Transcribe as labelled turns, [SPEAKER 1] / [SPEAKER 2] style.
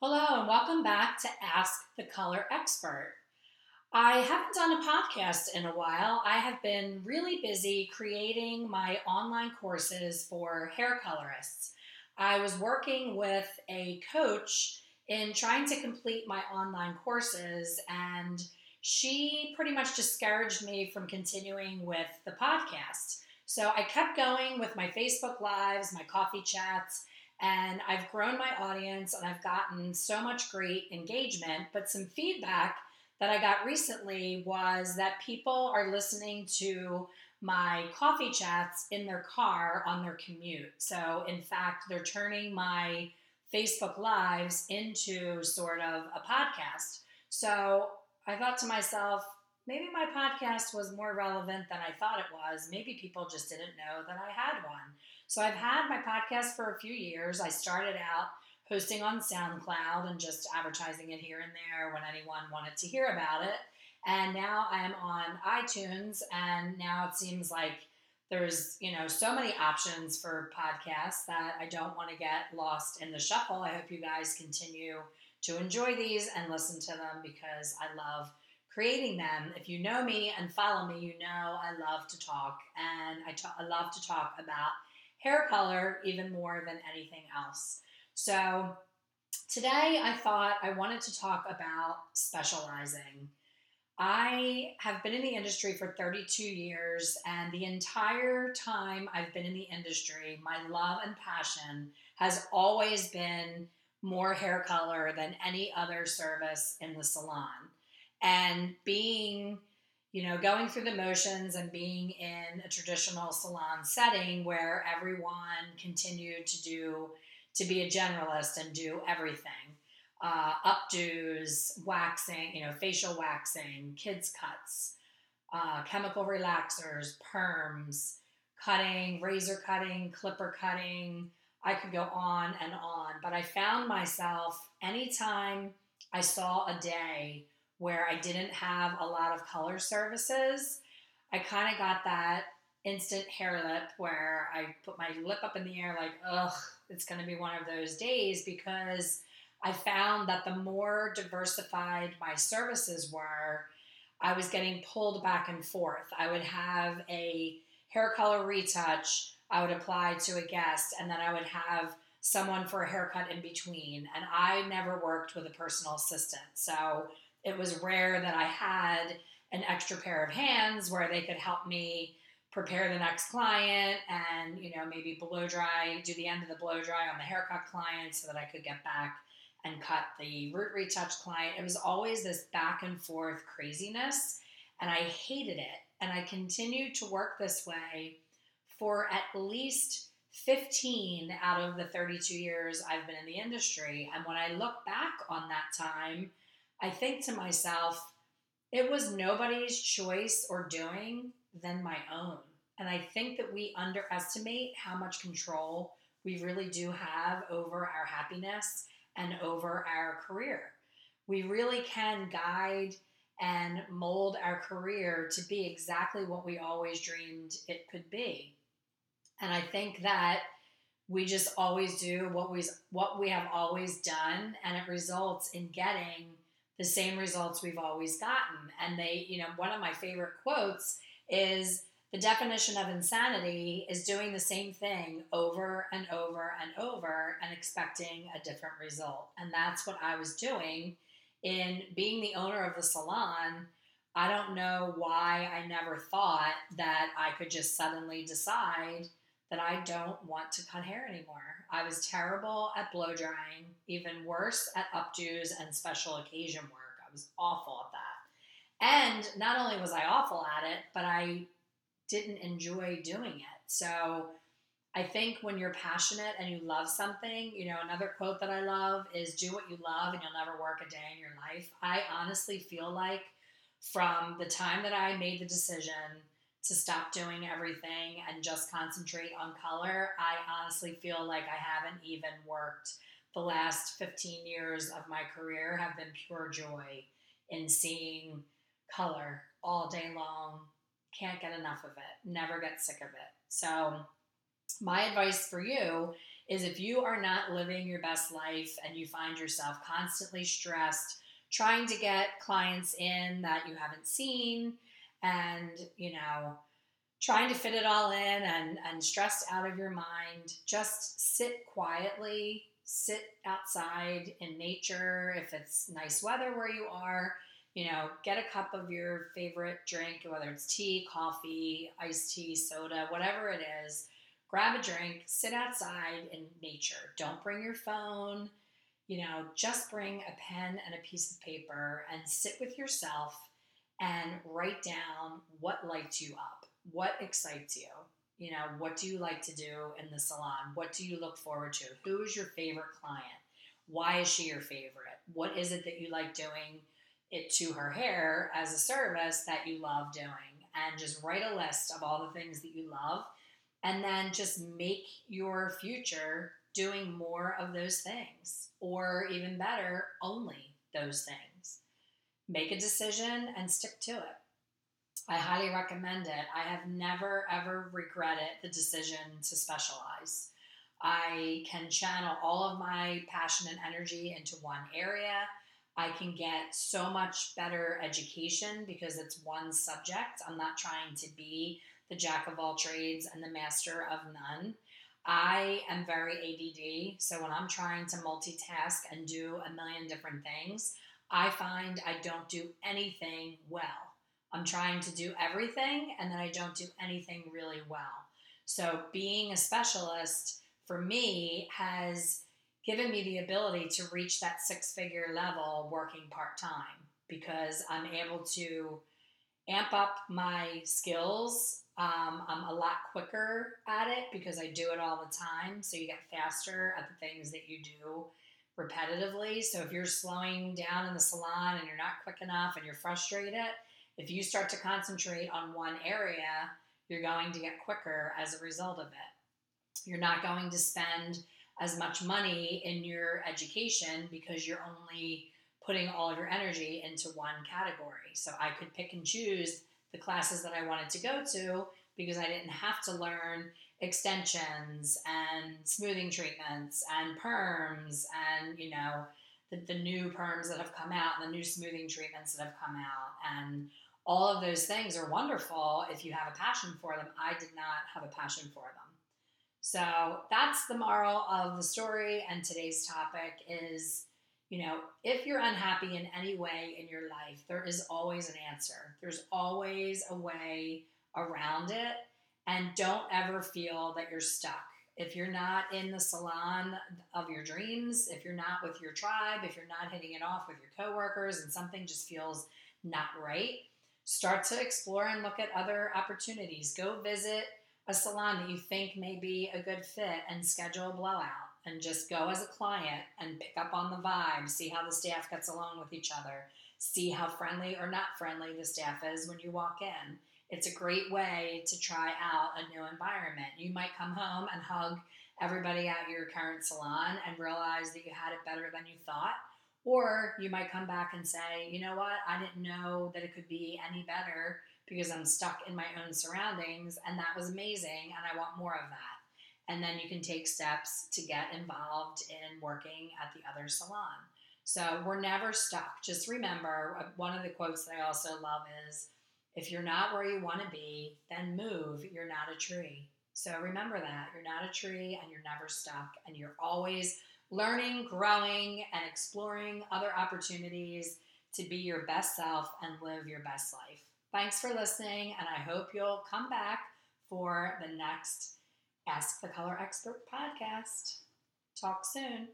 [SPEAKER 1] Hello, and welcome back to Ask the Color Expert. I haven't done a podcast in a while. I have been really busy creating my online courses for hair colorists. I was working with a coach in trying to complete my online courses, and she pretty much discouraged me from continuing with the podcast. So I kept going with my Facebook Lives, my coffee chats, and I've grown my audience and I've gotten so much great engagement. But some feedback that I got recently was that people are listening to my coffee chats in their car on their commute. So, in fact, they're turning my Facebook Lives into sort of a podcast. So, I thought to myself, maybe my podcast was more relevant than I thought it was. Maybe people just didn't know that I had one. So I've had my podcast for a few years. I started out hosting on SoundCloud and just advertising it here and there when anyone wanted to hear about it. And now I am on iTunes, and now it seems like there's you know so many options for podcasts that I don't want to get lost in the shuffle. I hope you guys continue to enjoy these and listen to them because I love creating them. If you know me and follow me, you know I love to talk, and I, I love to talk about hair color even more than anything else. So today I thought I wanted to talk about specializing. I have been in the industry for 32 years, and the entire time I've been in the industry, my love and passion has always been more hair color than any other service in the salon. And being you know, going through the motions and being in a traditional salon setting where everyone continued to do, to be a generalist and do everything. Uh, updos, waxing, you know, facial waxing, kids cuts, uh, chemical relaxers, perms, cutting, razor cutting, clipper cutting. I could go on and on, but I found myself anytime I saw a day where I didn't have a lot of color services, I kind of got that instant hair lip where I put my lip up in the air, like, ugh, it's going to be one of those days because I found that the more diversified my services were, I was getting pulled back and forth. I would have a hair color retouch, I would apply to a guest, and then I would have someone for a haircut in between. And I never worked with a personal assistant. So it was rare that I had an extra pair of hands where they could help me prepare the next client and you know maybe blow dry do the end of the blow dry on the haircut client so that i could get back and cut the root retouch client. It was always this back and forth craziness and i hated it. And i continued to work this way for at least 15 out of the 32 years i've been in the industry. And when i look back on that time I think to myself, it was nobody's choice or doing than my own. And I think that we underestimate how much control we really do have over our happiness and over our career. We really can guide and mold our career to be exactly what we always dreamed it could be. And I think that we just always do what we what we have always done and it results in getting the same results we've always gotten. And they, you know, one of my favorite quotes is the definition of insanity is doing the same thing over and over and over and expecting a different result. And that's what I was doing in being the owner of the salon. I don't know why I never thought that I could just suddenly decide that I don't want to cut hair anymore. I was terrible at blow drying, even worse at updos and special occasion work. I was awful at that. And not only was I awful at it, but I didn't enjoy doing it. So I think when you're passionate and you love something, you know, another quote that I love is do what you love and you'll never work a day in your life. I honestly feel like from the time that I made the decision to stop doing everything and just concentrate on color, I honestly feel like I haven't even worked. The last 15 years of my career have been pure joy in seeing color all day long. Can't get enough of it, never get sick of it. So, my advice for you is if you are not living your best life and you find yourself constantly stressed, trying to get clients in that you haven't seen, and you know, trying to fit it all in and, and stressed out of your mind, just sit quietly, sit outside in nature if it's nice weather where you are you know, get a cup of your favorite drink, whether it's tea, coffee, iced tea, soda, whatever it is. Grab a drink, sit outside in nature. Don't bring your phone. You know, just bring a pen and a piece of paper and sit with yourself and write down what lights you up, what excites you. You know, what do you like to do in the salon? What do you look forward to? Who is your favorite client? Why is she your favorite? What is it that you like doing? it to her hair as a service that you love doing and just write a list of all the things that you love and then just make your future doing more of those things or even better only those things make a decision and stick to it i highly recommend it i have never ever regretted the decision to specialize i can channel all of my passion and energy into one area I can get so much better education because it's one subject. I'm not trying to be the jack of all trades and the master of none. I am very ADD, so when I'm trying to multitask and do a million different things, I find I don't do anything well. I'm trying to do everything and then I don't do anything really well. So, being a specialist for me has given me the ability to reach that six figure level working part time because I'm able to amp up my skills. Um, I'm a lot quicker at it because I do it all the time. So you get faster at the things that you do repetitively. So if you're slowing down in the salon and you're not quick enough and you're frustrated, if you start to concentrate on one area, you're going to get quicker as a result of it. You're not going to spend as much money in your education because you're only putting all of your energy into one category. So I could pick and choose the classes that I wanted to go to because I didn't have to learn extensions and smoothing treatments and perms and, you know, the, the new perms that have come out and the new smoothing treatments that have come out. And all of those things are wonderful if you have a passion for them. I did not have a passion for them. So that's the moral of the story. And today's topic is you know, if you're unhappy in any way in your life, there is always an answer. There's always a way around it. And don't ever feel that you're stuck. If you're not in the salon of your dreams, if you're not with your tribe, if you're not hitting it off with your coworkers and something just feels not right, start to explore and look at other opportunities. Go visit a salon that you think may be a good fit and schedule a blowout and just go as a client and pick up on the vibe, see how the staff gets along with each other, see how friendly or not friendly the staff is when you walk in. It's a great way to try out a new environment. You might come home and hug everybody at your current salon and realize that you had it better than you thought. Or you might come back and say, you know what, I didn't know that it could be any better because I'm stuck in my own surroundings, and that was amazing, and I want more of that. And then you can take steps to get involved in working at the other salon. So we're never stuck. Just remember uh, one of the quotes that I also love is if you're not where you want to be, then move. You're not a tree. So remember that. You're not a tree and you're never stuck. And you're always learning, growing, and exploring other opportunities to be your best self and live your best life. Thanks for listening, and I hope you'll come back for the next Ask the Color Expert podcast. Talk soon.